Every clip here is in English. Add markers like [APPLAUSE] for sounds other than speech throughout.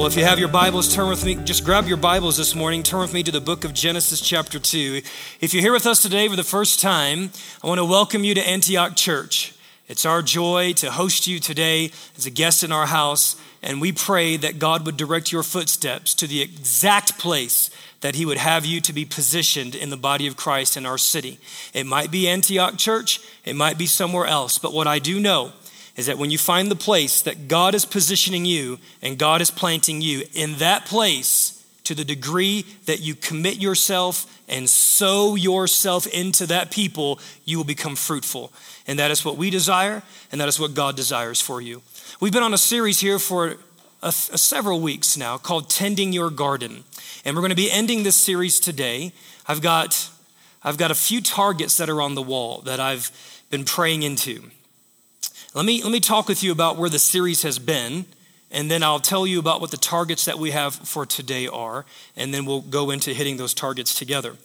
Well, if you have your Bibles, turn with me. Just grab your Bibles this morning. Turn with me to the book of Genesis, chapter 2. If you're here with us today for the first time, I want to welcome you to Antioch Church. It's our joy to host you today as a guest in our house, and we pray that God would direct your footsteps to the exact place that He would have you to be positioned in the body of Christ in our city. It might be Antioch Church, it might be somewhere else, but what I do know is that when you find the place that God is positioning you and God is planting you, in that place, to the degree that you commit yourself and sow yourself into that people, you will become fruitful. And that is what we desire, and that is what God desires for you. We've been on a series here for a, a several weeks now called Tending Your Garden. And we're going to be ending this series today. I've got, I've got a few targets that are on the wall that I've been praying into. Let me, let me talk with you about where the series has been, and then I'll tell you about what the targets that we have for today are, and then we'll go into hitting those targets together.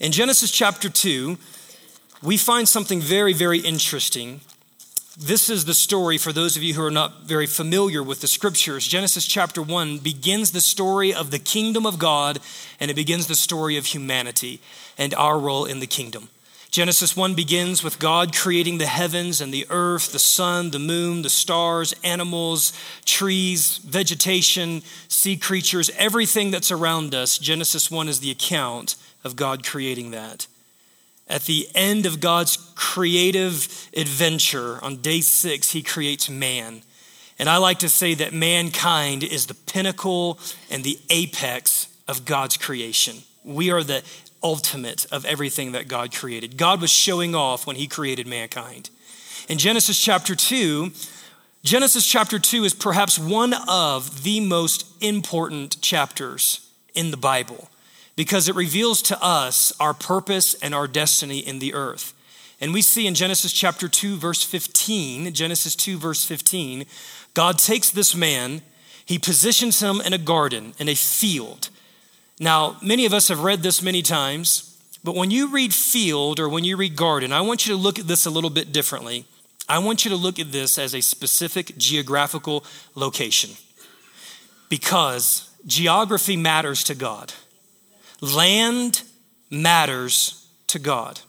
In Genesis chapter 2, we find something very, very interesting. This is the story for those of you who are not very familiar with the scriptures. Genesis chapter 1 begins the story of the kingdom of God, and it begins the story of humanity and our role in the kingdom. Genesis 1 begins with God creating the heavens and the earth, the sun, the moon, the stars, animals, trees, vegetation, sea creatures, everything that's around us. Genesis 1 is the account of God creating that. At the end of God's creative adventure, on day six, he creates man. And I like to say that mankind is the pinnacle and the apex of God's creation. We are the ultimate of everything that God created. God was showing off when he created mankind. In Genesis chapter 2, Genesis chapter 2 is perhaps one of the most important chapters in the Bible because it reveals to us our purpose and our destiny in the earth. And we see in Genesis chapter 2, verse 15, Genesis 2, verse 15, God takes this man, he positions him in a garden, in a field. Now, many of us have read this many times, but when you read field or when you read garden, I want you to look at this a little bit differently. I want you to look at this as a specific geographical location because geography matters to God. Land matters to God.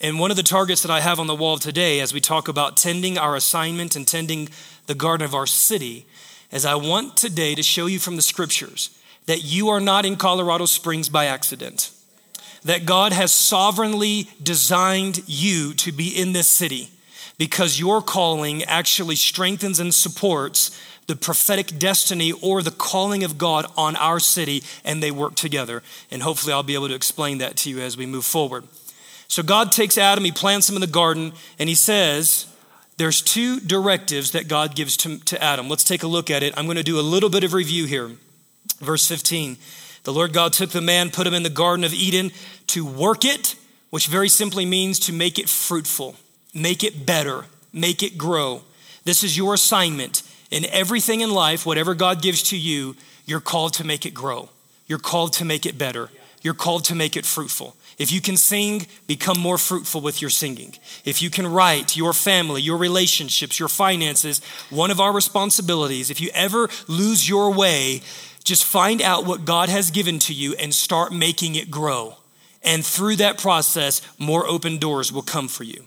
And one of the targets that I have on the wall today, as we talk about tending our assignment and tending the garden of our city, is I want today to show you from the scriptures that you are not in Colorado Springs by accident, that God has sovereignly designed you to be in this city because your calling actually strengthens and supports the prophetic destiny or the calling of God on our city, and they work together. And hopefully, I'll be able to explain that to you as we move forward. So, God takes Adam, he plants him in the garden, and he says, There's two directives that God gives to, to Adam. Let's take a look at it. I'm going to do a little bit of review here. Verse 15 The Lord God took the man, put him in the Garden of Eden to work it, which very simply means to make it fruitful, make it better, make it grow. This is your assignment. In everything in life, whatever God gives to you, you're called to make it grow. You're called to make it better. You're called to make it fruitful. If you can sing, become more fruitful with your singing. If you can write, your family, your relationships, your finances, one of our responsibilities, if you ever lose your way, just find out what God has given to you and start making it grow. And through that process, more open doors will come for you.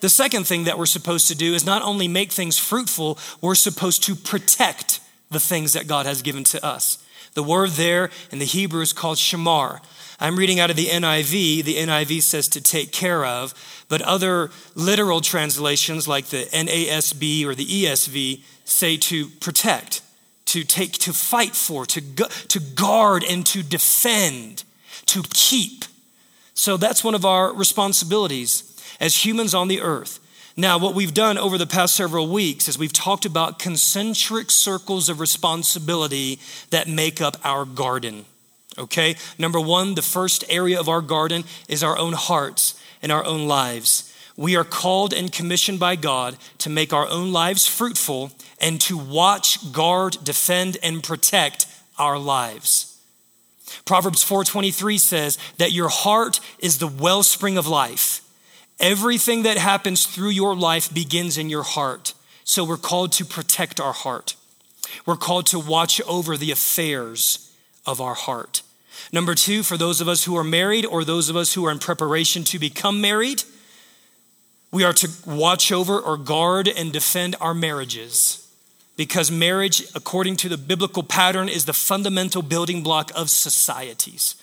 The second thing that we're supposed to do is not only make things fruitful, we're supposed to protect the things that God has given to us. The word there in the Hebrew is called shamar. I'm reading out of the NIV. The NIV says to take care of, but other literal translations like the NASB or the ESV say to protect to take, to fight for, to, to guard, and to defend, to keep. So that's one of our responsibilities as humans on the earth. Now, what we've done over the past several weeks is we've talked about concentric circles of responsibility that make up our garden. Okay? Number one, the first area of our garden is our own hearts and our own lives. We are called and commissioned by God to make our own lives fruitful and to watch, guard, defend, and protect our lives. Proverbs 4:23 says that your heart is the wellspring of life. Everything that happens through your life begins in your heart. So we're called to protect our heart. We're called to watch over the affairs of our heart. Number two, for those of us who are married or those of us who are in preparation to become married, we are to watch over or guard and defend our marriages because marriage, according to the biblical pattern, is the fundamental building block of societies.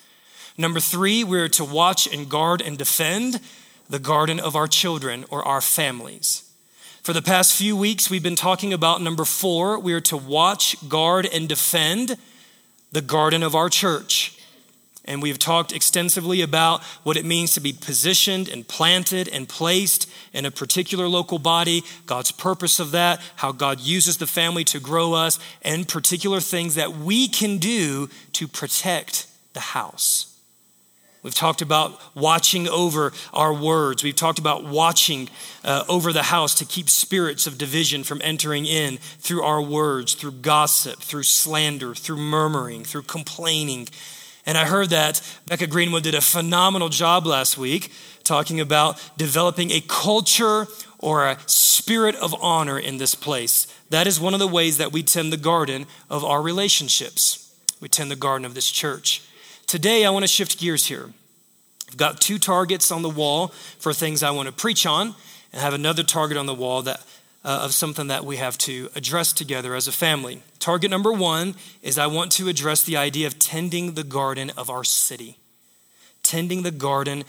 Number three, we're to watch and guard and defend the garden of our children or our families. For the past few weeks, we've been talking about number four, we are to watch, guard, and defend the garden of our church. And we've talked extensively about what it means to be positioned and planted and placed in a particular local body, God's purpose of that, how God uses the family to grow us, and particular things that we can do to protect the house. We've talked about watching over our words. We've talked about watching uh, over the house to keep spirits of division from entering in through our words, through gossip, through slander, through murmuring, through complaining. And I heard that Becca Greenwood did a phenomenal job last week talking about developing a culture or a spirit of honor in this place. That is one of the ways that we tend the garden of our relationships. We tend the garden of this church. Today, I want to shift gears here. I've got two targets on the wall for things I want to preach on, and have another target on the wall that, uh, of something that we have to address together as a family. Target number one is I want to address the idea of tending the garden of our city. Tending the garden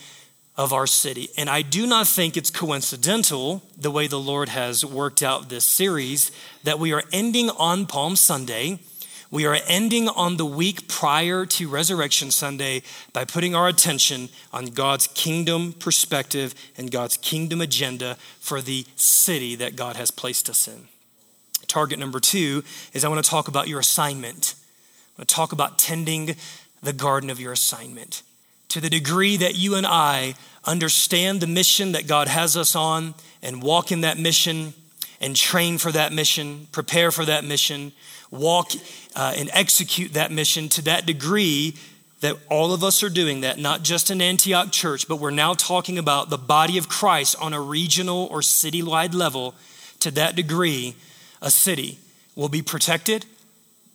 of our city. And I do not think it's coincidental, the way the Lord has worked out this series, that we are ending on Palm Sunday we are ending on the week prior to Resurrection Sunday by putting our attention on God's kingdom perspective and God's kingdom agenda for the city that God has placed us in. Target number two is I want to talk about your assignment. I want to talk about tending the garden of your assignment. To the degree that you and I understand the mission that God has us on and walk in that mission and train for that mission, prepare for that mission, walk uh, and execute that mission to that degree that all of us are doing that, not just in Antioch Church, but we're now talking about the body of Christ on a regional or citywide level. To that degree, a city will be protected,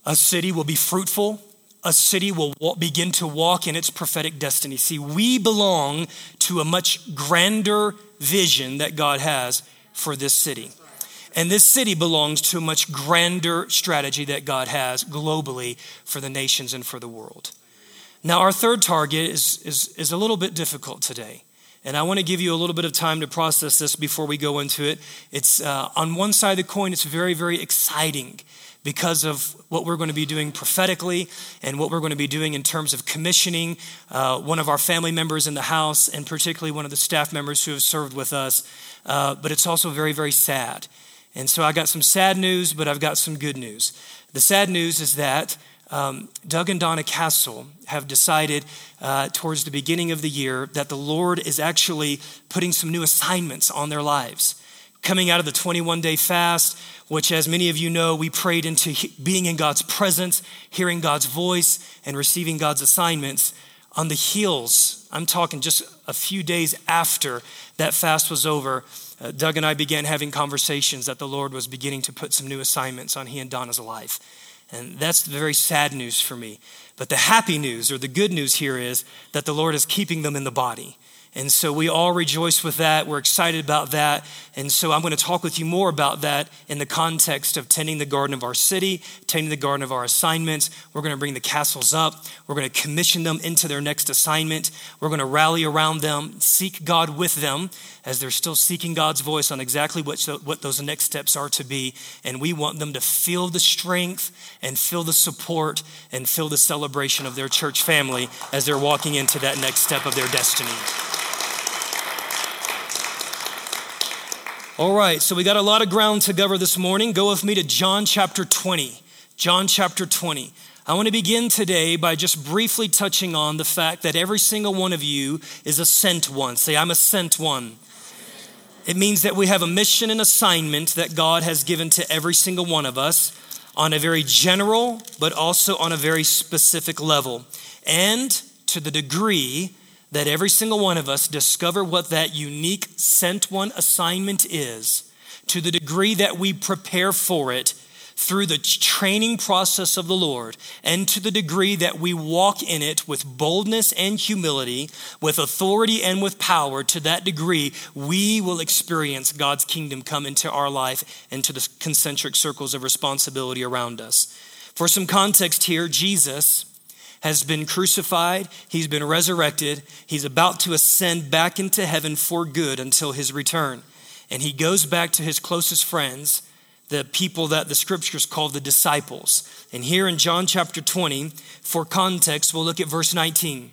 a city will be fruitful, a city will begin to walk in its prophetic destiny. See, we belong to a much grander vision that God has for this city. And this city belongs to a much grander strategy that God has globally for the nations and for the world. Now, our third target is, is, is a little bit difficult today. And I want to give you a little bit of time to process this before we go into it. It's uh, on one side of the coin, it's very, very exciting because of what we're going to be doing prophetically and what we're going to be doing in terms of commissioning uh, one of our family members in the house, and particularly one of the staff members who have served with us. Uh, but it's also very, very sad. And so I got some sad news, but I've got some good news. The sad news is that um, Doug and Donna Castle have decided uh, towards the beginning of the year that the Lord is actually putting some new assignments on their lives. Coming out of the 21 day fast, which, as many of you know, we prayed into being in God's presence, hearing God's voice, and receiving God's assignments. On the heels, I'm talking just a few days after that fast was over, uh, Doug and I began having conversations that the Lord was beginning to put some new assignments on he and Donna's life. And that's the very sad news for me. But the happy news or the good news here is that the Lord is keeping them in the body. And so we all rejoice with that. We're excited about that. And so I'm going to talk with you more about that in the context of tending the garden of our city, tending the garden of our assignments. We're going to bring the castles up. We're going to commission them into their next assignment. We're going to rally around them, seek God with them as they're still seeking God's voice on exactly what, what those next steps are to be. And we want them to feel the strength and feel the support and feel the celebration of their church family as they're walking into that next step of their destiny. All right, so we got a lot of ground to cover this morning. Go with me to John chapter 20. John chapter 20. I want to begin today by just briefly touching on the fact that every single one of you is a sent one. Say, I'm a sent one. It means that we have a mission and assignment that God has given to every single one of us on a very general, but also on a very specific level. And to the degree that every single one of us discover what that unique sent one assignment is to the degree that we prepare for it through the training process of the Lord, and to the degree that we walk in it with boldness and humility, with authority and with power, to that degree, we will experience God's kingdom come into our life and to the concentric circles of responsibility around us. For some context here, Jesus has been crucified, he's been resurrected, he's about to ascend back into heaven for good until his return. And he goes back to his closest friends, the people that the scriptures call the disciples. And here in John chapter 20, for context, we'll look at verse 19.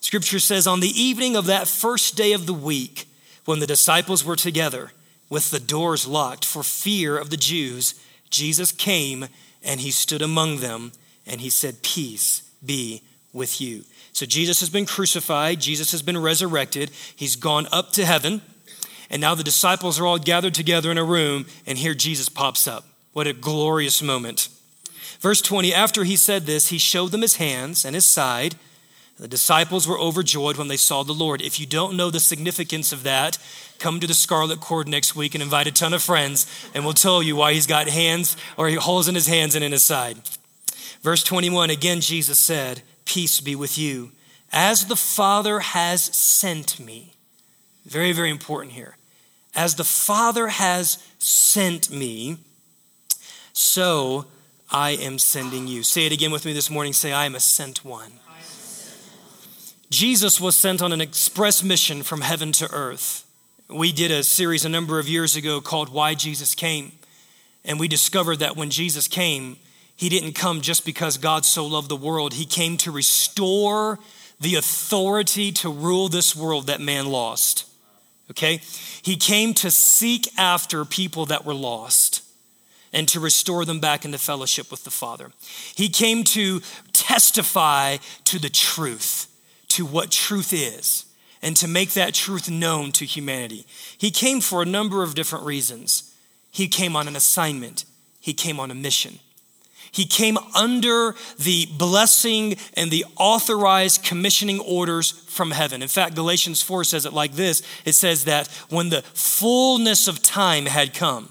Scripture says, On the evening of that first day of the week, when the disciples were together with the doors locked for fear of the Jews, Jesus came and he stood among them and he said, Peace be with you. So Jesus has been crucified, Jesus has been resurrected, he's gone up to heaven, and now the disciples are all gathered together in a room, and here Jesus pops up. What a glorious moment. Verse 20 After he said this, he showed them his hands and his side. The disciples were overjoyed when they saw the Lord. If you don't know the significance of that, come to the Scarlet Cord next week and invite a ton of friends, and we'll tell you why he's got hands or he holes in his hands and in his side. Verse 21 again, Jesus said, Peace be with you. As the Father has sent me. Very, very important here. As the Father has sent me, so I am sending you. Say it again with me this morning. Say, I am a sent one. Jesus was sent on an express mission from heaven to earth. We did a series a number of years ago called Why Jesus Came. And we discovered that when Jesus came, he didn't come just because God so loved the world. He came to restore the authority to rule this world that man lost. Okay? He came to seek after people that were lost and to restore them back into fellowship with the Father. He came to testify to the truth, to what truth is, and to make that truth known to humanity. He came for a number of different reasons. He came on an assignment, he came on a mission. He came under the blessing and the authorized commissioning orders from heaven. In fact, Galatians 4 says it like this it says that when the fullness of time had come,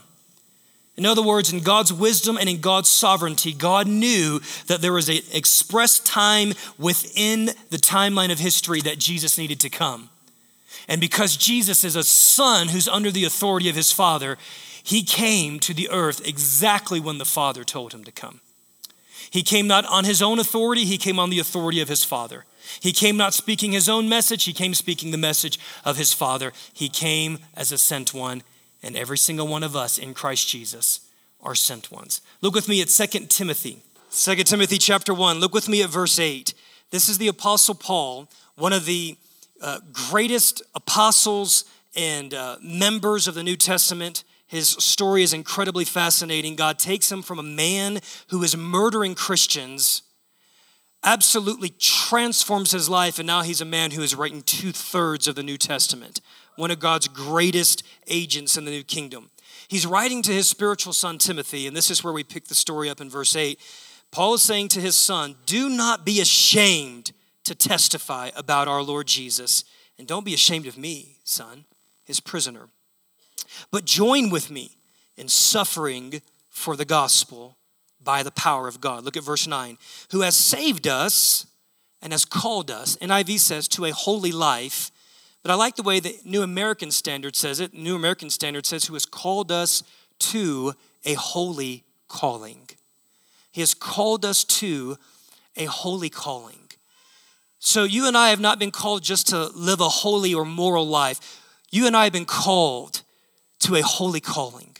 in other words, in God's wisdom and in God's sovereignty, God knew that there was an express time within the timeline of history that Jesus needed to come. And because Jesus is a son who's under the authority of his Father, he came to the earth exactly when the Father told him to come. He came not on his own authority, he came on the authority of his Father. He came not speaking his own message, he came speaking the message of his Father. He came as a sent one, and every single one of us in Christ Jesus are sent ones. Look with me at 2 Timothy. 2 Timothy chapter 1. Look with me at verse 8. This is the Apostle Paul, one of the uh, greatest apostles and uh, members of the New Testament. His story is incredibly fascinating. God takes him from a man who is murdering Christians, absolutely transforms his life, and now he's a man who is writing two thirds of the New Testament, one of God's greatest agents in the new kingdom. He's writing to his spiritual son Timothy, and this is where we pick the story up in verse 8. Paul is saying to his son, Do not be ashamed to testify about our Lord Jesus, and don't be ashamed of me, son, his prisoner but join with me in suffering for the gospel by the power of God. Look at verse 9. Who has saved us and has called us, NIV says, to a holy life. But I like the way the New American Standard says it. New American Standard says, who has called us to a holy calling. He has called us to a holy calling. So you and I have not been called just to live a holy or moral life. You and I have been called to a holy calling.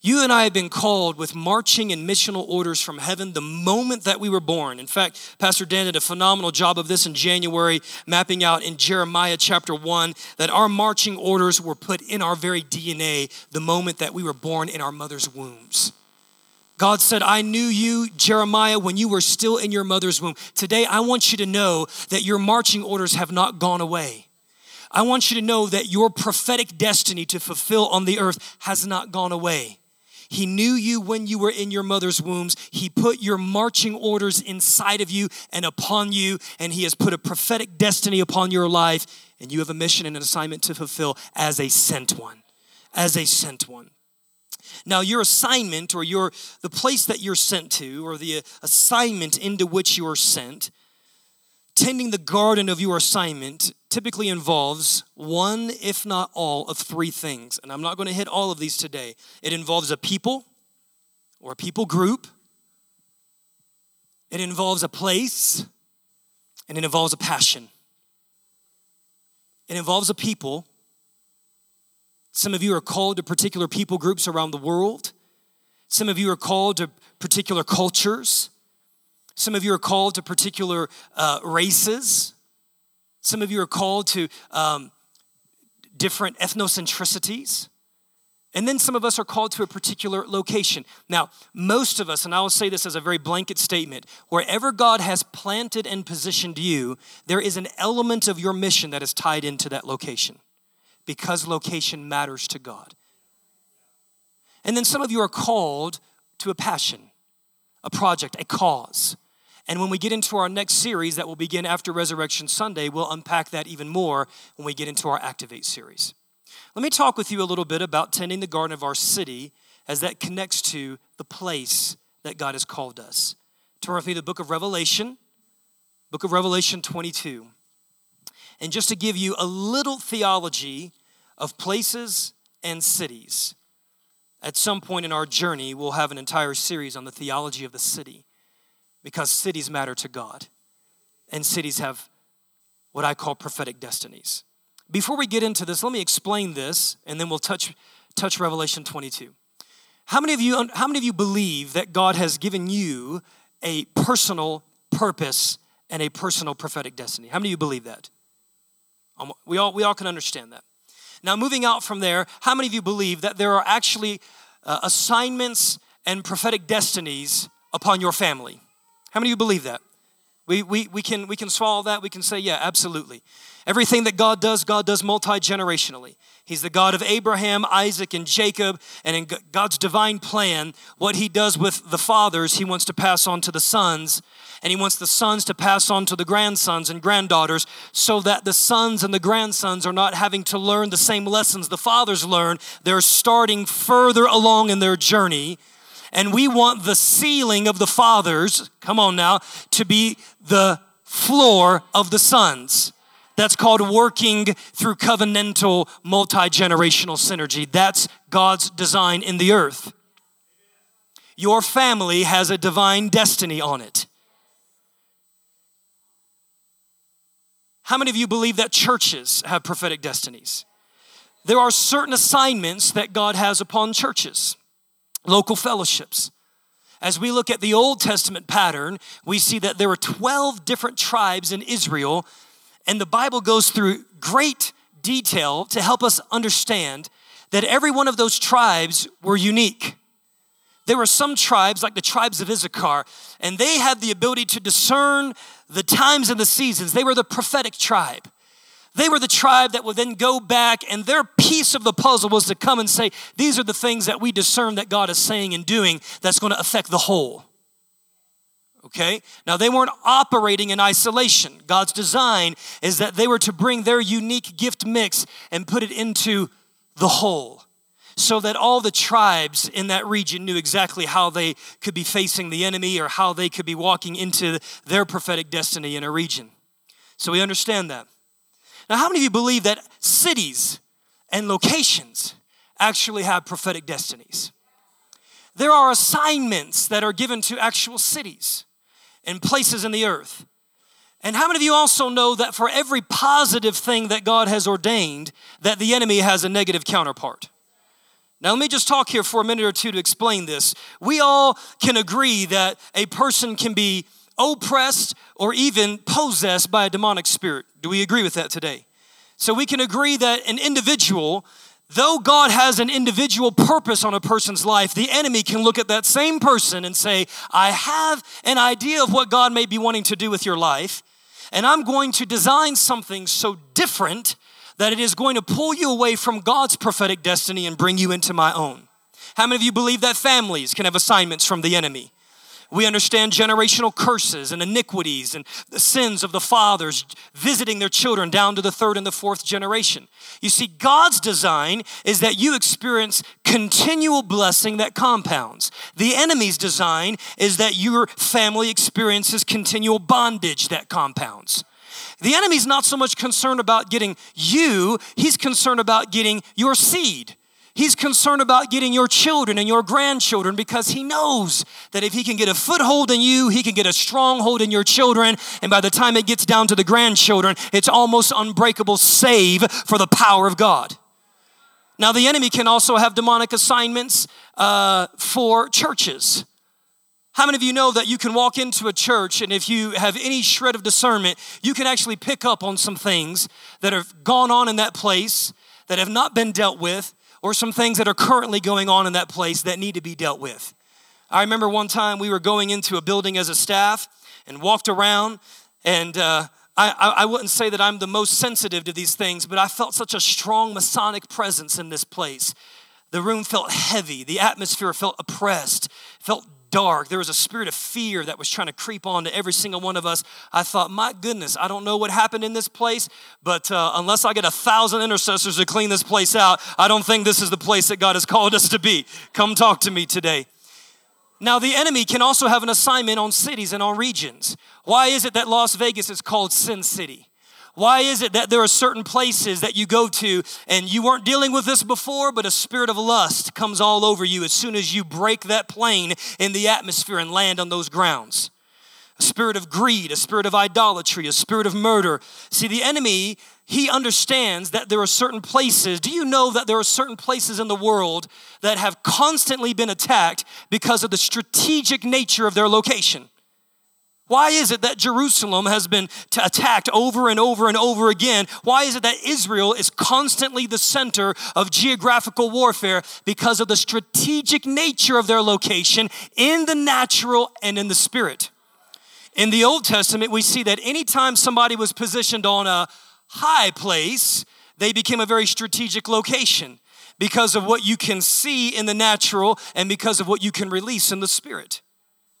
You and I have been called with marching and missional orders from heaven the moment that we were born. In fact, Pastor Dan did a phenomenal job of this in January, mapping out in Jeremiah chapter 1 that our marching orders were put in our very DNA the moment that we were born in our mother's wombs. God said, I knew you, Jeremiah, when you were still in your mother's womb. Today, I want you to know that your marching orders have not gone away. I want you to know that your prophetic destiny to fulfill on the earth has not gone away. He knew you when you were in your mother's wombs. He put your marching orders inside of you and upon you, and He has put a prophetic destiny upon your life, and you have a mission and an assignment to fulfill as a sent one. As a sent one. Now, your assignment or your the place that you're sent to or the assignment into which you are sent, tending the garden of your assignment typically involves one, if not all, of three things. And I'm not going to hit all of these today. It involves a people or a people group, it involves a place, and it involves a passion. It involves a people. Some of you are called to particular people groups around the world. Some of you are called to particular cultures. Some of you are called to particular uh, races. Some of you are called to um, different ethnocentricities. And then some of us are called to a particular location. Now, most of us, and I will say this as a very blanket statement, wherever God has planted and positioned you, there is an element of your mission that is tied into that location because location matters to God. And then some of you are called to a passion, a project, a cause. And when we get into our next series that will begin after Resurrection Sunday, we'll unpack that even more when we get into our Activate series. Let me talk with you a little bit about tending the garden of our city as that connects to the place that God has called us. Turn with me to the book of Revelation, book of Revelation 22. And just to give you a little theology of places and cities, at some point in our journey, we'll have an entire series on the theology of the city because cities matter to God and cities have what I call prophetic destinies. Before we get into this, let me explain this and then we'll touch, touch Revelation 22. How many, of you, how many of you believe that God has given you a personal purpose and a personal prophetic destiny? How many of you believe that? Um, we all, we all can understand that. Now, moving out from there, how many of you believe that there are actually uh, assignments and prophetic destinies upon your family? How many of you believe that? We, we, we, can, we can swallow that. We can say, yeah, absolutely. Everything that God does, God does multi generationally. He's the God of Abraham, Isaac, and Jacob. And in God's divine plan, what He does with the fathers, He wants to pass on to the sons. And He wants the sons to pass on to the grandsons and granddaughters so that the sons and the grandsons are not having to learn the same lessons the fathers learn. They're starting further along in their journey. And we want the ceiling of the fathers, come on now, to be the floor of the sons. That's called working through covenantal, multi generational synergy. That's God's design in the earth. Your family has a divine destiny on it. How many of you believe that churches have prophetic destinies? There are certain assignments that God has upon churches, local fellowships. As we look at the Old Testament pattern, we see that there were 12 different tribes in Israel and the Bible goes through great detail to help us understand that every one of those tribes were unique. There were some tribes, like the tribes of Issachar, and they had the ability to discern the times and the seasons. They were the prophetic tribe. They were the tribe that would then go back, and their piece of the puzzle was to come and say, These are the things that we discern that God is saying and doing that's going to affect the whole. Okay? Now, they weren't operating in isolation. God's design is that they were to bring their unique gift mix and put it into the whole so that all the tribes in that region knew exactly how they could be facing the enemy or how they could be walking into their prophetic destiny in a region. So we understand that. Now, how many of you believe that cities and locations actually have prophetic destinies? There are assignments that are given to actual cities and places in the earth. And how many of you also know that for every positive thing that God has ordained, that the enemy has a negative counterpart? Now, let me just talk here for a minute or two to explain this. We all can agree that a person can be oppressed or even possessed by a demonic spirit. Do we agree with that today? So, we can agree that an individual though God has an individual purpose on a person's life, the enemy can look at that same person and say, I have an idea of what God may be wanting to do with your life, and I'm going to design something so different that it is going to pull you away from God's prophetic destiny and bring you into my own. How many of you believe that families can have assignments from the enemy? We understand generational curses and iniquities and the sins of the fathers visiting their children down to the third and the fourth generation. You see, God's design is that you experience continual blessing that compounds. The enemy's design is that your family experiences continual bondage that compounds. The enemy's not so much concerned about getting you, he's concerned about getting your seed. He's concerned about getting your children and your grandchildren because he knows that if he can get a foothold in you, he can get a stronghold in your children. And by the time it gets down to the grandchildren, it's almost unbreakable save for the power of God. Now, the enemy can also have demonic assignments uh, for churches. How many of you know that you can walk into a church and if you have any shred of discernment, you can actually pick up on some things that have gone on in that place that have not been dealt with, or some things that are currently going on in that place that need to be dealt with. I remember one time we were going into a building as a staff and walked around, and uh, I, I wouldn't say that I'm the most sensitive to these things, but I felt such a strong Masonic presence in this place. The room felt heavy, the atmosphere felt oppressed, felt dark. There was a spirit of fear that was trying to creep onto every single one of us. I thought, my goodness, I don't know what happened in this place, but uh, unless I get a thousand intercessors to clean this place out, I don't think this is the place that God has called us to be. Come talk to me today. Now, the enemy can also have an assignment on cities and on regions. Why is it that Las Vegas is called Sin City? Why is it that there are certain places that you go to and you weren't dealing with this before, but a spirit of lust comes all over you as soon as you break that plane in the atmosphere and land on those grounds? A spirit of greed, a spirit of idolatry, a spirit of murder. See, the enemy, he understands that there are certain places. Do you know that there are certain places in the world that have constantly been attacked because of the strategic nature of their location? Why is it that Jerusalem has been attacked over and over and over again? Why is it that Israel is constantly the center of geographical warfare? Because of the strategic nature of their location in the natural and in the spirit. In the Old Testament, we see that anytime somebody was positioned on a high place, they became a very strategic location because of what you can see in the natural and because of what you can release in the spirit.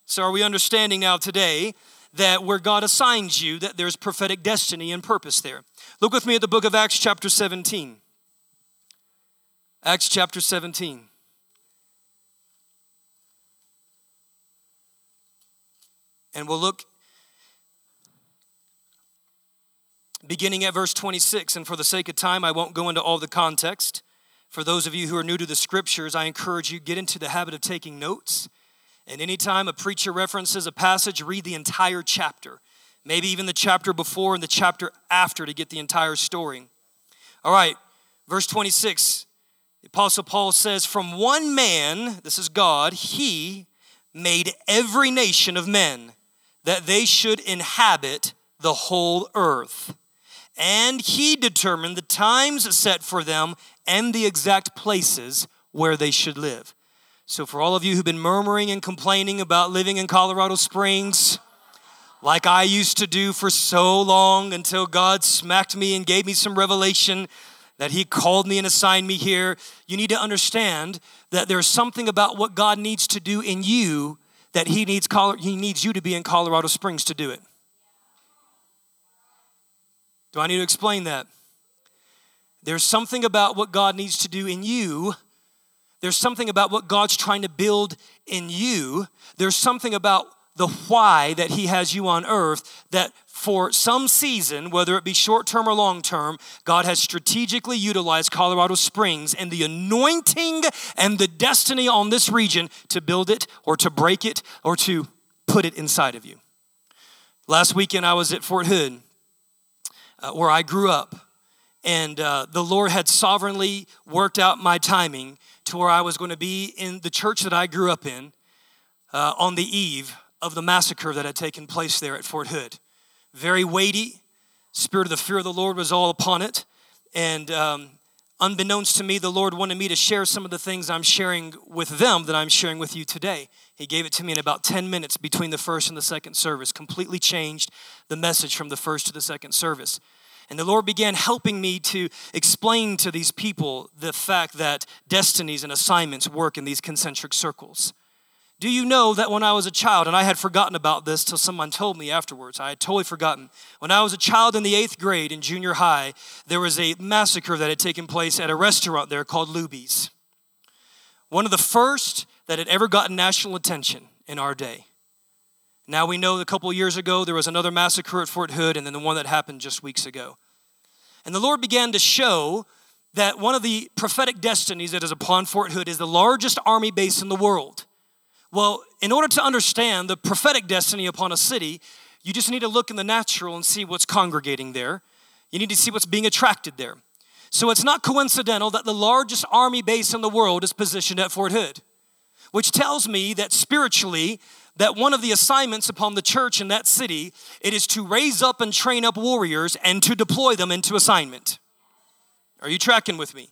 So, are we understanding now today that where God assigns you, that there's prophetic destiny and purpose there? Look with me at the book of Acts, chapter 17. Acts chapter 17. And we'll look beginning at verse 26. And for the sake of time, I won't go into all the context. For those of you who are new to the scriptures, I encourage you get into the habit of taking notes and anytime a preacher references a passage, read the entire chapter, maybe even the chapter before and the chapter after to get the entire story. All right, verse 26, the Apostle Paul says, From one man, this is God, he made every nation of men that they should inhabit the whole earth. And he determined the times set for them and the exact places where they should live. So, for all of you who've been murmuring and complaining about living in Colorado Springs, like I used to do for so long until God smacked me and gave me some revelation that He called me and assigned me here, you need to understand that there's something about what God needs to do in you that He needs, he needs you to be in Colorado Springs to do it. Do I need to explain that? There's something about what God needs to do in you there's something about what God's trying to build in you. There's something about the why that He has you on earth that for some season, whether it be short term or long term, God has strategically utilized Colorado Springs and the anointing and the destiny on this region to build it or to break it or to put it inside of you. Last weekend, I was at Fort Hood, uh, where I grew up, and uh, the Lord had sovereignly worked out my timing to where I was going to be in the church that I grew up in uh, on the eve of the massacre that had taken place there at Fort Hood. Very weighty. Spirit of the fear of the Lord was all upon it. And um, unbeknownst to me, the Lord wanted me to share some of the things I'm sharing with them that I'm sharing with you today. He gave it to me in about 10 minutes between the first and the second service, completely changed the message from the first to the second service. And the Lord began helping me to explain to these people the fact that destinies and assignments work in these concentric circles. Do you know that when I was a child, and I had forgotten about this till someone told me afterwards, I had totally forgotten. When I was a child in the eighth grade in junior high, there was a massacre that had taken place at a restaurant there called Luby's. One of the first that had ever gotten national attention in our day. Now we know a couple years ago there was another massacre at Fort Hood, and then the one that happened just weeks ago. And the Lord began to show that one of the prophetic destinies that is upon Fort Hood is the largest army base in the world. Well, in order to understand the prophetic destiny upon a city, you just need to look in the natural and see what's congregating there. You need to see what's being attracted there. So it's not coincidental that the largest army base in the world is positioned at Fort Hood, which tells me that spiritually, that one of the assignments upon the church in that city, it is to raise up and train up warriors and to deploy them into assignment. Are you tracking with me?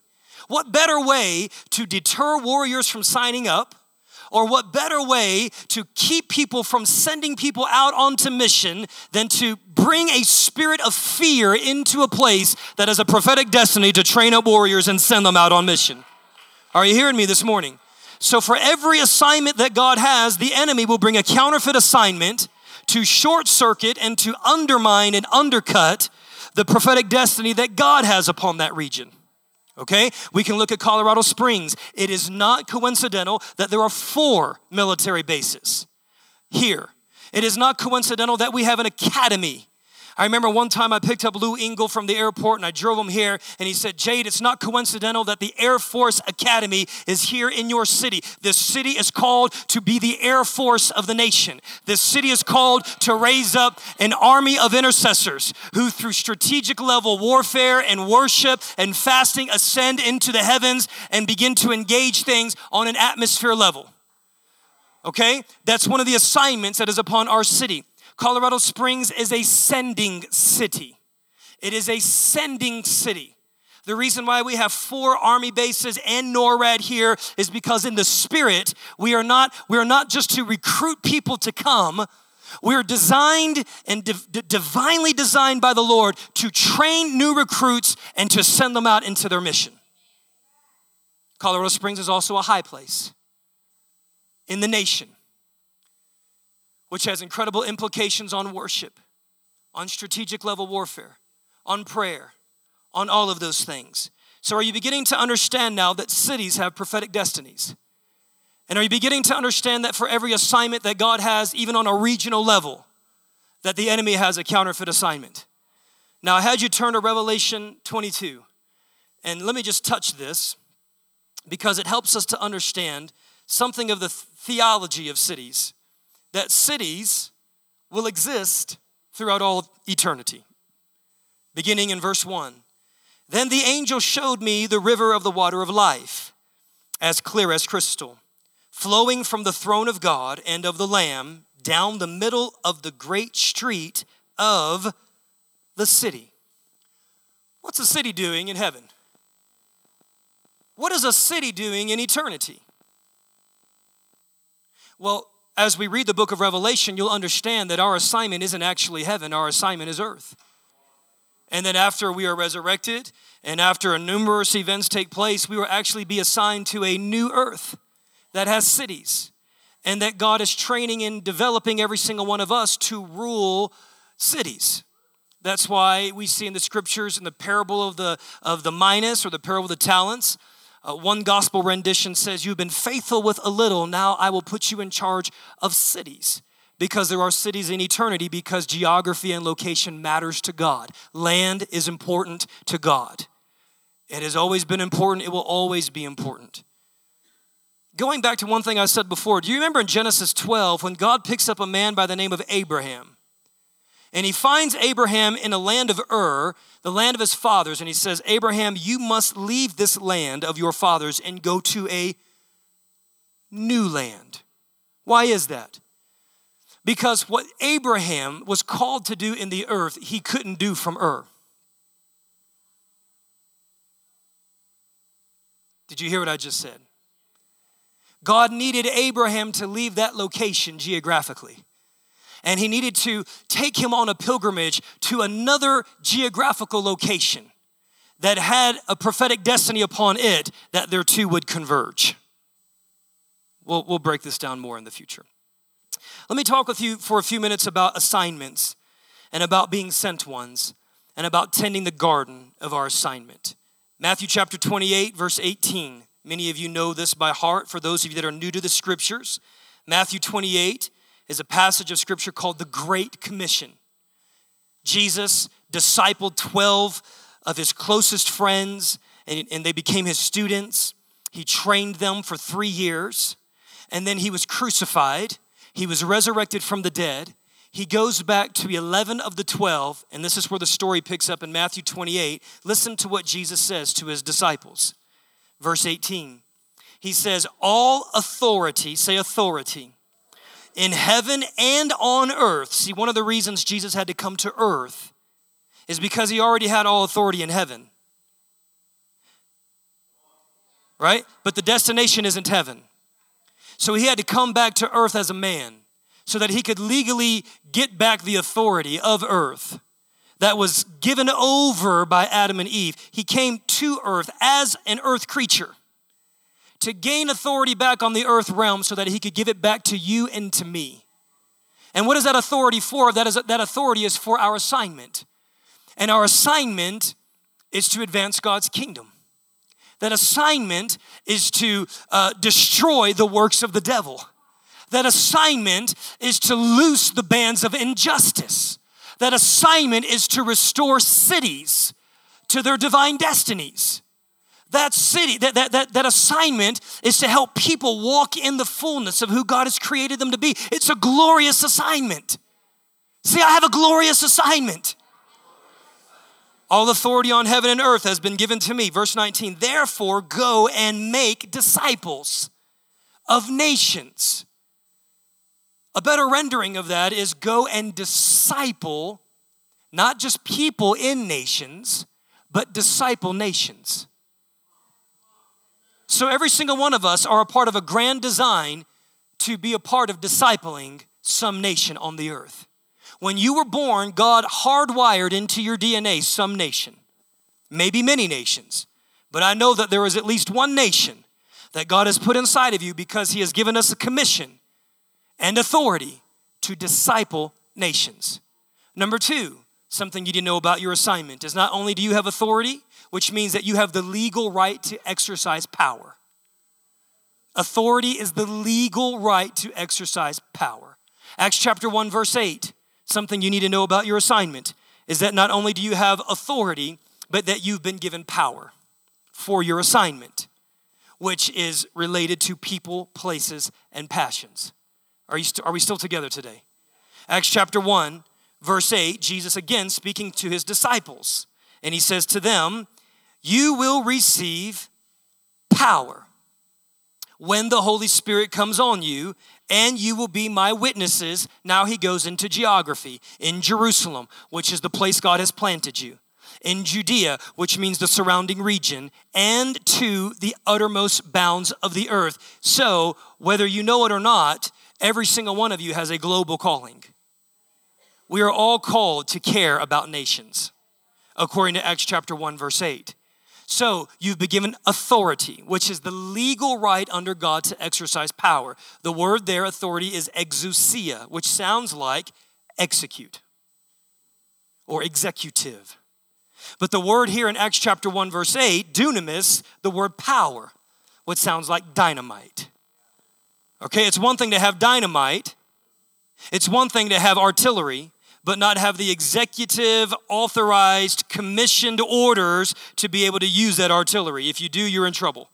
What better way to deter warriors from signing up? Or what better way to keep people from sending people out onto mission than to bring a spirit of fear into a place that has a prophetic destiny to train up warriors and send them out on mission? Are you hearing me this morning? So, for every assignment that God has, the enemy will bring a counterfeit assignment to short circuit and to undermine and undercut the prophetic destiny that God has upon that region. Okay? We can look at Colorado Springs. It is not coincidental that there are four military bases here. It is not coincidental that we have an academy I remember one time I picked up Lou Engle from the airport and I drove him here and he said, Jade, it's not coincidental that the Air Force Academy is here in your city. This city is called to be the Air Force of the nation. This city is called to raise up an army of intercessors who, through strategic level warfare and worship and fasting, ascend into the heavens and begin to engage things on an atmosphere level. Okay? That's one of the assignments that is upon our city. Colorado Springs is a sending city. It is a sending city. The reason why we have four army bases and NORAD here is because in the spirit, we are not, we are not just to recruit people to come. We are designed and div- divinely designed by the Lord to train new recruits and to send them out into their mission. Colorado Springs is also a high place in the nation which has incredible implications on worship, on strategic level warfare, on prayer, on all of those things. So, are you beginning to understand now that cities have prophetic destinies? And are you beginning to understand that for every assignment that God has, even on a regional level, that the enemy has a counterfeit assignment? Now, I had you turn to Revelation 22. And let me just touch this because it helps us to understand something of the theology of cities that cities will exist throughout all eternity. Beginning in verse 1 Then the angel showed me the river of the water of life, as clear as crystal, flowing from the throne of God and of the Lamb down the middle of the great street of the city. What's a city doing in heaven? What is a city doing in eternity? Well, as we read the book of Revelation, you'll understand that our assignment isn't actually heaven, our assignment is earth. And then after we are resurrected and after numerous events take place, we will actually be assigned to a new earth that has cities and that God is training and developing every single one of us to rule cities. That's why we see in the scriptures in the parable of the of the minas or the parable of the talents uh, one gospel rendition says, You've been faithful with a little, now I will put you in charge of cities. Because there are cities in eternity, because geography and location matters to God. Land is important to God. It has always been important, it will always be important. Going back to one thing I said before, do you remember in Genesis 12 when God picks up a man by the name of Abraham? And he finds Abraham in a land of Ur, the land of his fathers, and he says, Abraham, you must leave this land of your fathers and go to a new land. Why is that? Because what Abraham was called to do in the earth, he couldn't do from Ur. Did you hear what I just said? God needed Abraham to leave that location geographically and he needed to take him on a pilgrimage to another geographical location that had a prophetic destiny upon it that their two would converge. We'll, we'll break this down more in the future. Let me talk with you for a few minutes about assignments and about being sent ones and about tending the garden of our assignment. Matthew chapter 28, verse 18. Many of you know this by heart. For those of you that are new to the scriptures, Matthew 28 is a passage of scripture called the Great Commission. Jesus discipled 12 of his closest friends, and, and they became his students. He trained them for three years, and then he was crucified. He was resurrected from the dead. He goes back to 11 of the 12, and this is where the story picks up in Matthew 28. Listen to what Jesus says to his disciples. Verse 18. He says, All authority, say authority, in heaven and on earth. See, one of the reasons Jesus had to come to earth is because he already had all authority in heaven. Right? But the destination isn't heaven. So he had to come back to earth as a man so that he could legally get back the authority of earth that was given over by Adam and Eve. He came to earth as an earth creature to gain authority back on the earth realm so that he could give it back to you and to me. And what is that authority for? That, is, that authority is for our assignment. And our assignment is to advance God's kingdom. That assignment is to uh, destroy the works of the devil. That assignment is to loose the bands of injustice. That assignment is to restore cities to their divine destinies. That city, that, that, that, that assignment is to help people walk in the fullness of who God has created them to be. It's a glorious assignment. See, I have a glorious assignment. All authority on heaven and earth has been given to me. Verse 19, therefore go and make disciples of nations. A better rendering of that is go and disciple not just people in nations, but disciple nations. So every single one of us are a part of a grand design to be a part of discipling some nation on the earth. When you were born, God hardwired into your DNA some nation, maybe many nations, but I know that there is at least one nation that God has put inside of you because He has given us a commission and authority to disciple nations. Number two, something you didn't know about your assignment is not only do you have authority, which means that you have the legal right to exercise power. Authority is the legal right to exercise power. Acts chapter 1, verse 8 something you need to know about your assignment is that not only do you have authority, but that you've been given power for your assignment, which is related to people, places, and passions. Are, you st- are we still together today? Acts chapter 1, verse 8, Jesus again speaking to his disciples, and he says to them, You will receive power when the Holy Spirit comes on you, and you will be my witnesses. Now he goes into geography in Jerusalem, which is the place God has planted you, in Judea, which means the surrounding region, and to the uttermost bounds of the earth. So, whether you know it or not, every single one of you has a global calling. We are all called to care about nations, according to Acts chapter 1, verse 8. So you've been given authority, which is the legal right under God to exercise power. The word there, authority, is exousia, which sounds like execute or executive. But the word here in Acts chapter 1, verse 8, dunamis, the word power, what sounds like dynamite. Okay, it's one thing to have dynamite, it's one thing to have artillery, but not have the executive, authorized, commissioned orders to be able to use that artillery. If you do, you're in trouble.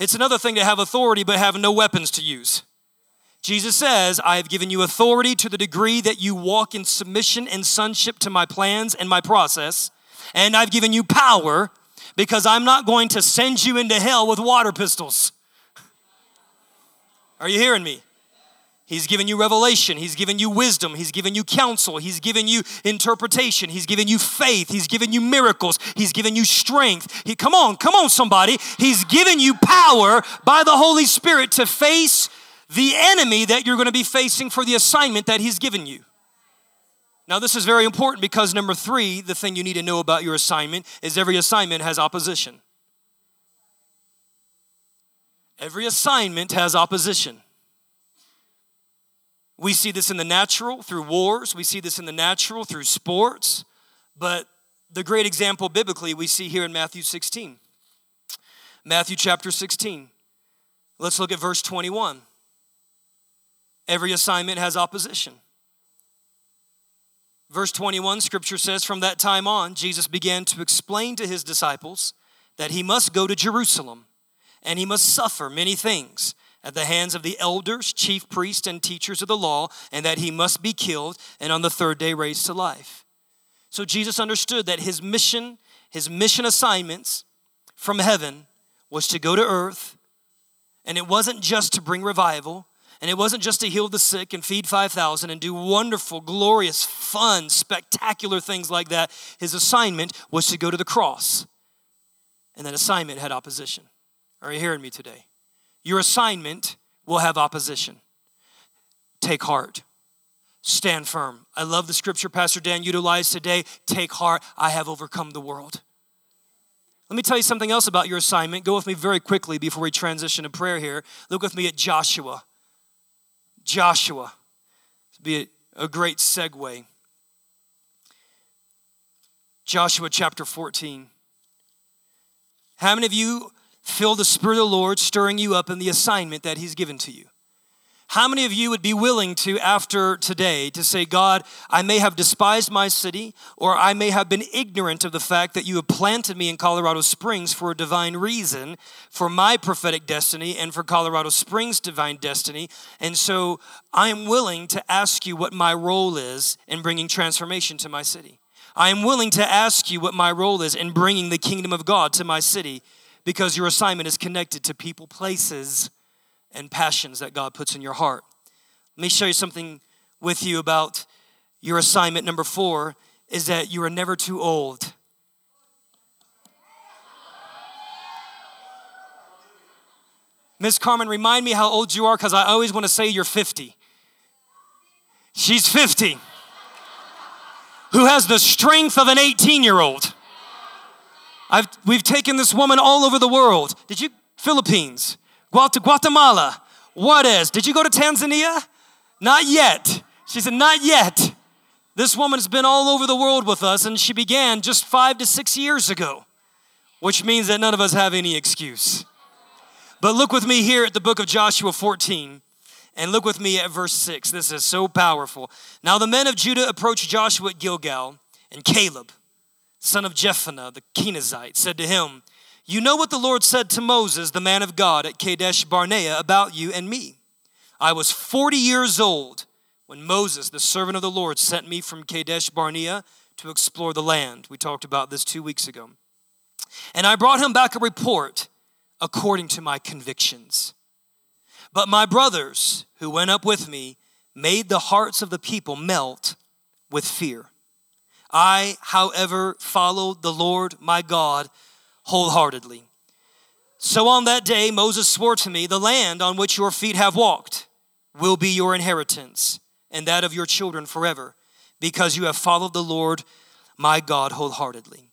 It's another thing to have authority but have no weapons to use. Jesus says, I have given you authority to the degree that you walk in submission and sonship to my plans and my process. And I've given you power because I'm not going to send you into hell with water pistols. [LAUGHS] Are you hearing me? He's given you revelation. He's given you wisdom. He's given you counsel. He's given you interpretation. He's given you faith. He's given you miracles. He's given you strength. He, come on, come on, somebody. He's given you power by the Holy Spirit to face the enemy that you're going to be facing for the assignment that He's given you. Now, this is very important because number three, the thing you need to know about your assignment is every assignment has opposition. Every assignment has opposition. We see this in the natural through wars, we see this in the natural through sports, but the great example biblically we see here in Matthew 16. Matthew chapter 16. Let's look at verse 21. Every assignment has opposition. Verse 21, scripture says, From that time on, Jesus began to explain to his disciples that he must go to Jerusalem and he must suffer many things at the hands of the elders, chief priests, and teachers of the law, and that he must be killed and on the third day raised to life. So Jesus understood that his mission, his mission assignments from heaven was to go to earth, and it wasn't just to bring revival, and it wasn't just to heal the sick and feed 5,000 and do wonderful, glorious, fun, spectacular things like that. His assignment was to go to the cross. And that assignment had opposition. Are you hearing me today? Your assignment will have opposition. Take heart. Stand firm. I love the scripture Pastor Dan utilized today. Take heart. I have overcome the world. Let me tell you something else about your assignment. Go with me very quickly before we transition to prayer here. Look with me at Joshua. Joshua. Be a great segue. Joshua chapter 14. How many of you feel the Spirit of the Lord stirring you up in the assignment that He's given to you? How many of you would be willing to, after today, to say, God, I may have despised my city, or I may have been ignorant of the fact that you have planted me in Colorado Springs for a divine reason, for my prophetic destiny, and for Colorado Springs' divine destiny. And so I am willing to ask you what my role is in bringing transformation to my city. I am willing to ask you what my role is in bringing the kingdom of God to my city because your assignment is connected to people, places, and passions that God puts in your heart. Let me show you something with you about your assignment. Number four is that you are never too old. Miss Carmen, remind me how old you are because I always want to say you're 50. She's 50. Who has the strength of an 18 year old? I've, we've taken this woman all over the world. Did you? Philippines, Guatemala, Juarez. Did you go to Tanzania? Not yet. She said, Not yet. This woman's been all over the world with us, and she began just five to six years ago, which means that none of us have any excuse. But look with me here at the book of Joshua 14, and look with me at verse 6. This is so powerful. Now the men of Judah approached Joshua at Gilgal, and Caleb, son of Jephunneh, the Kenizzite, said to him, you know what the Lord said to Moses, the man of God, at Kadesh Barnea about you and me. I was 40 years old when Moses, the servant of the Lord, sent me from Kadesh Barnea to explore the land. We talked about this two weeks ago. And I brought him back a report according to my convictions. But my brothers who went up with me made the hearts of the people melt with fear. I, however, followed the Lord my God wholeheartedly. So on that day, Moses swore to me, The land on which your feet have walked will be your inheritance, and that of your children forever, because you have followed the Lord my God wholeheartedly.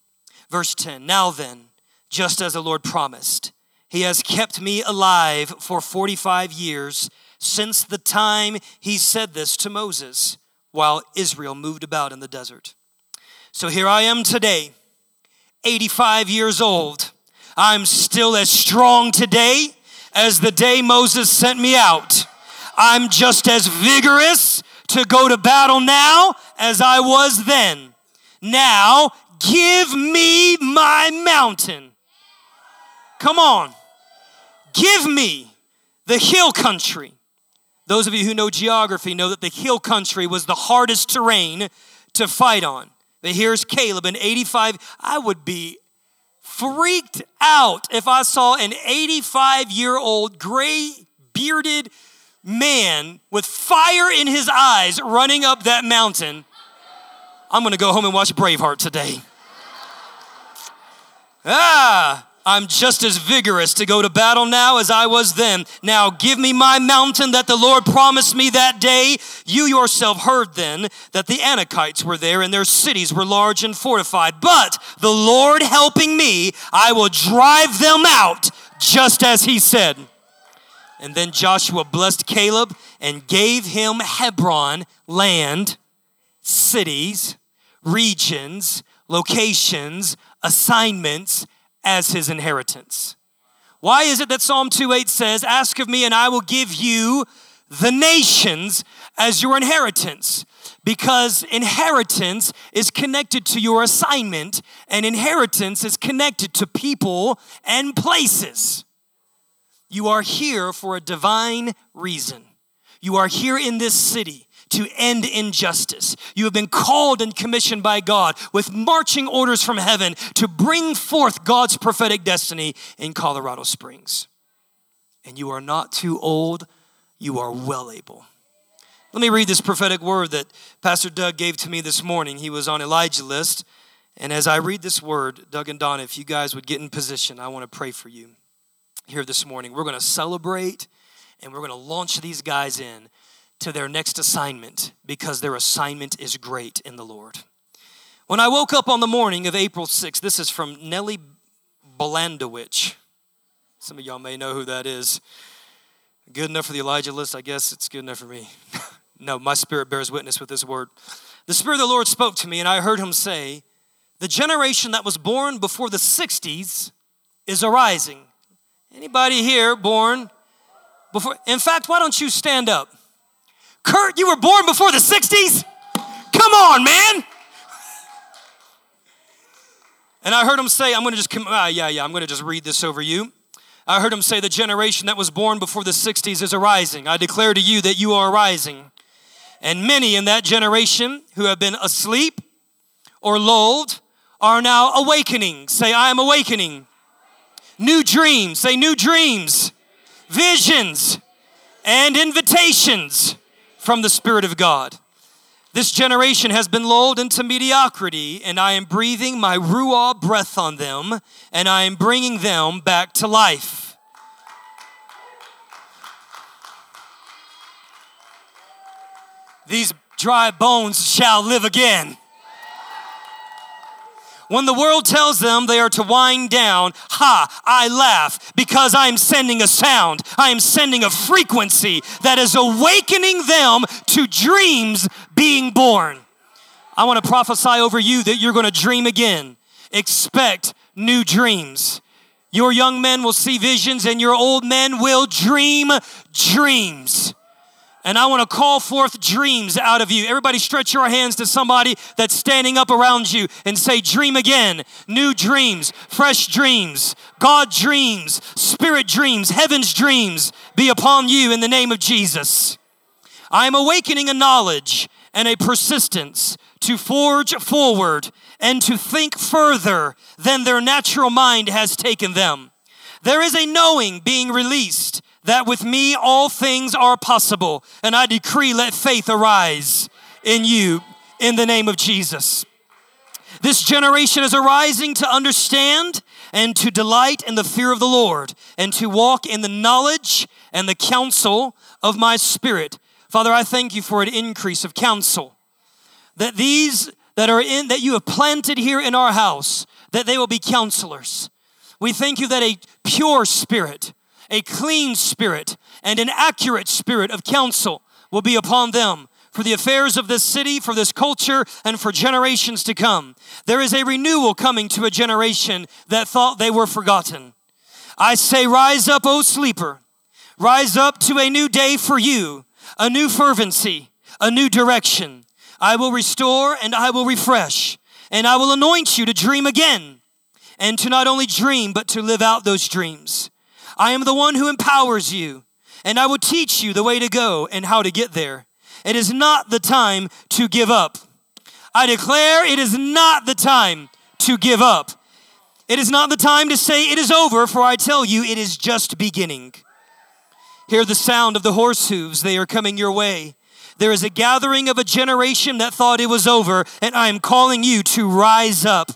Verse 10 Now then, just as the Lord promised, he has kept me alive for 45 years since the time he said this to Moses while Israel moved about in the desert. So here I am today 85 years old. I'm still as strong today as the day Moses sent me out. I'm just as vigorous to go to battle now as I was then. Now, give me my mountain. Come on. Give me the hill country. Those of you who know geography know that the hill country was the hardest terrain to fight on. But here's Caleb, an 85. I would be freaked out if I saw an 85 year old gray bearded man with fire in his eyes running up that mountain. I'm gonna go home and watch Braveheart today. Ah, I'm just as vigorous to go to battle now as I was then. Now give me my mountain that the Lord promised me that day. You yourself heard then that the Anakites were there and their cities were large and fortified. But the Lord helping me, I will drive them out just as he said. And then Joshua blessed Caleb and gave him Hebron, land, cities, regions, locations, assignments as his inheritance. Why is it that Psalm 2:8 says, "Ask of me and I will give you the nations as your inheritance?" Because inheritance is connected to your assignment and inheritance is connected to people and places. You are here for a divine reason. You are here in this city to end injustice. You have been called and commissioned by God with marching orders from heaven to bring forth God's prophetic destiny in Colorado Springs. And you are not too old, you are well able. Let me read this prophetic word that Pastor Doug gave to me this morning. He was on Elijah list. And as I read this word, Doug and Donna, if you guys would get in position, I want to pray for you here this morning. We're going to celebrate and we're going to launch these guys in to their next assignment because their assignment is great in the Lord. When I woke up on the morning of April 6th, this is from Nellie Blandowich. Some of y'all may know who that is. Good enough for the Elijah list, I guess it's good enough for me. [LAUGHS] no, my spirit bears witness with this word. The Spirit of the Lord spoke to me, and I heard him say, The generation that was born before the 60s is arising. Anybody here born before? In fact, why don't you stand up? Kurt, you were born before the 60s? Come on, man. And I heard him say, I'm to just come, ah, yeah, yeah, I'm to just read this over you. I heard him say, the generation that was born before the 60s is arising. I declare to you that you are arising. And many in that generation who have been asleep or lulled are now awakening. Say, I am awakening. New dreams, say new dreams, visions, and invitations from the Spirit of God. This generation has been lulled into mediocrity, and I am breathing my Ruah breath on them, and I am bringing them back to life. These dry bones shall live again. When the world tells them they are to wind down, ha, I laugh because I am sending a sound. I am sending a frequency that is awakening them to dreams being born. I want to prophesy over you that you're going to dream again. Expect new dreams. Your young men will see visions, and your old men will dream dreams. And I want to call forth dreams out of you. Everybody, stretch your hands to somebody that's standing up around you and say, Dream again. New dreams, fresh dreams, God dreams, spirit dreams, heaven's dreams be upon you in the name of Jesus. I am awakening a knowledge and a persistence to forge forward and to think further than their natural mind has taken them. There is a knowing being released that with me all things are possible. And I decree, let faith arise in you in the name of Jesus. This generation is arising to understand and to delight in the fear of the Lord and to walk in the knowledge and the counsel of my spirit. Father, I thank you for an increase of counsel. That these that are in that you have planted here in our house, that they will be counselors. We thank you that a pure spirit, a clean spirit and an accurate spirit of counsel will be upon them for the affairs of this city, for this culture, and for generations to come. There is a renewal coming to a generation that thought they were forgotten. I say, Rise up, O sleeper. Rise up to a new day for you, a new fervency, a new direction. I will restore and I will refresh, and I will anoint you to dream again, and to not only dream, but to live out those dreams. I am the one who empowers you, and I will teach you the way to go and how to get there. It is not the time to give up. I declare it is not the time to give up. It is not the time to say it is over, for I tell you it is just beginning. Hear the sound of the horse hooves, they are coming your way. There is a gathering of a generation that thought it was over, and I am calling you to rise up.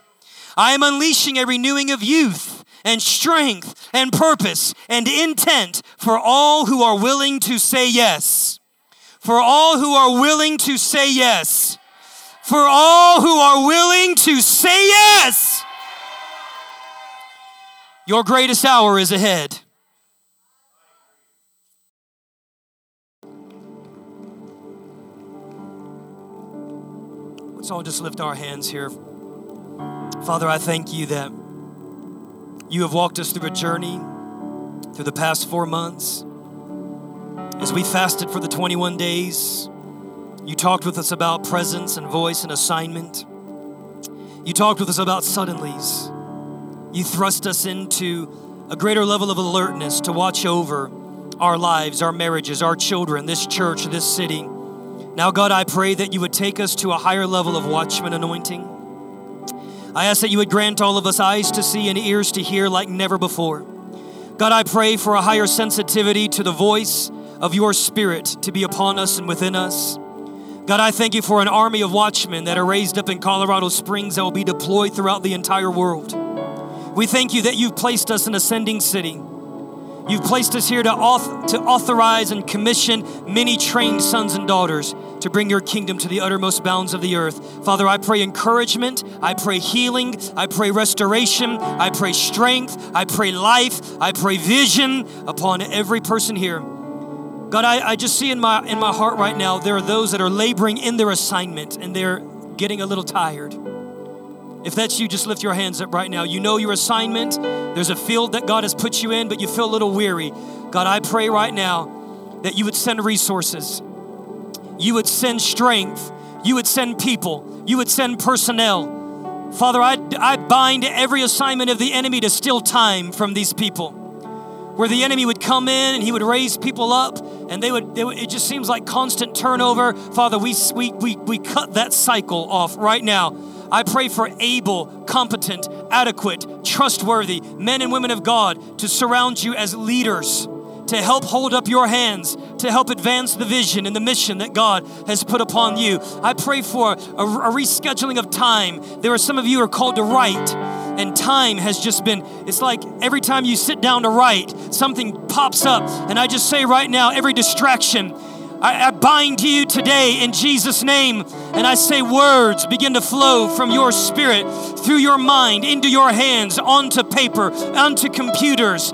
I am unleashing a renewing of youth and strength and purpose and intent for all who are willing to say yes. For all who are willing to say yes. For all who are willing to say yes. Your greatest hour is ahead. Let's all just lift our hands here. Father, I thank you that you have walked us through a journey through the past four months. As we fasted for the 21 days, you talked with us about presence and voice and assignment. You talked with us about suddenlies. You thrust us into a greater level of alertness to watch over our lives, our marriages, our children, this church, this city. Now, God, I pray that you would take us to a higher level of watchman anointing. I ask that you would grant all of us eyes to see and ears to hear like never before. God, I pray for a higher sensitivity to the voice of your spirit to be upon us and within us. God, I thank you for an army of watchmen that are raised up in Colorado Springs that will be deployed throughout the entire world. We thank you that you've placed us in Ascending City. You've placed us here to, auth- to authorize and commission many trained sons and daughters to bring your kingdom to the uttermost bounds of the earth. Father, I pray encouragement, I pray healing, I pray restoration, I pray strength, I pray life, I pray vision upon every person here. God, I, I just see in my in my heart right now, there are those that are laboring in their assignment and they're getting a little tired. If that's you, just lift your hands up right now. You know your assignment. There's a field that God has put you in, but you feel a little weary. God, I pray right now that you would send resources. You would send strength. You would send people. You would send personnel. Father, I, I bind every assignment of the enemy to steal time from these people where the enemy would come in and he would raise people up and they would, they would, it just seems like constant turnover father we, we, we, we cut that cycle off right now i pray for able competent adequate trustworthy men and women of god to surround you as leaders to help hold up your hands, to help advance the vision and the mission that God has put upon you. I pray for a, a rescheduling of time. There are some of you are called to write, and time has just been, it's like every time you sit down to write, something pops up. And I just say right now, every distraction, I, I, bind you today in Jesus' name, and I say words begin to flow from your spirit through your mind into your hands, onto paper, onto computers.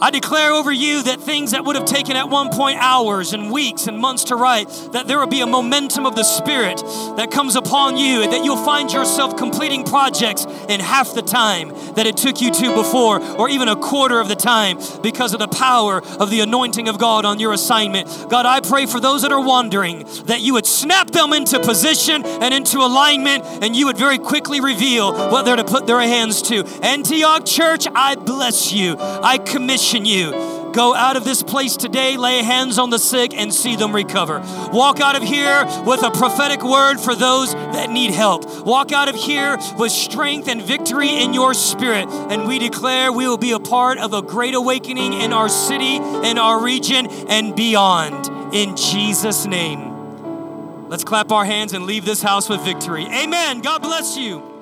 I declare over you that things that would have taken at one point hours and weeks and months to write, that there will be a momentum of the Spirit that comes upon you, and that you'll find yourself completing projects in half the time that it took you to before, or even a quarter of the time because of the power of the anointing of God on your assignment. God, I pray for those that are wandering that you would snap them into position and into alignment, and you would very quickly reveal what they're to put their hands to. Antioch Church, I bless you. I commission commission you. Go out of this place today, lay hands on the sick, and see them recover. Walk out of here with a prophetic word for those that need help. Walk out of here with strength and victory in your spirit. And we declare we will be a part of a great awakening in our city, in our region, and beyond. In Jesus' name. Let's clap our hands and leave this house with victory. Amen. God bless you.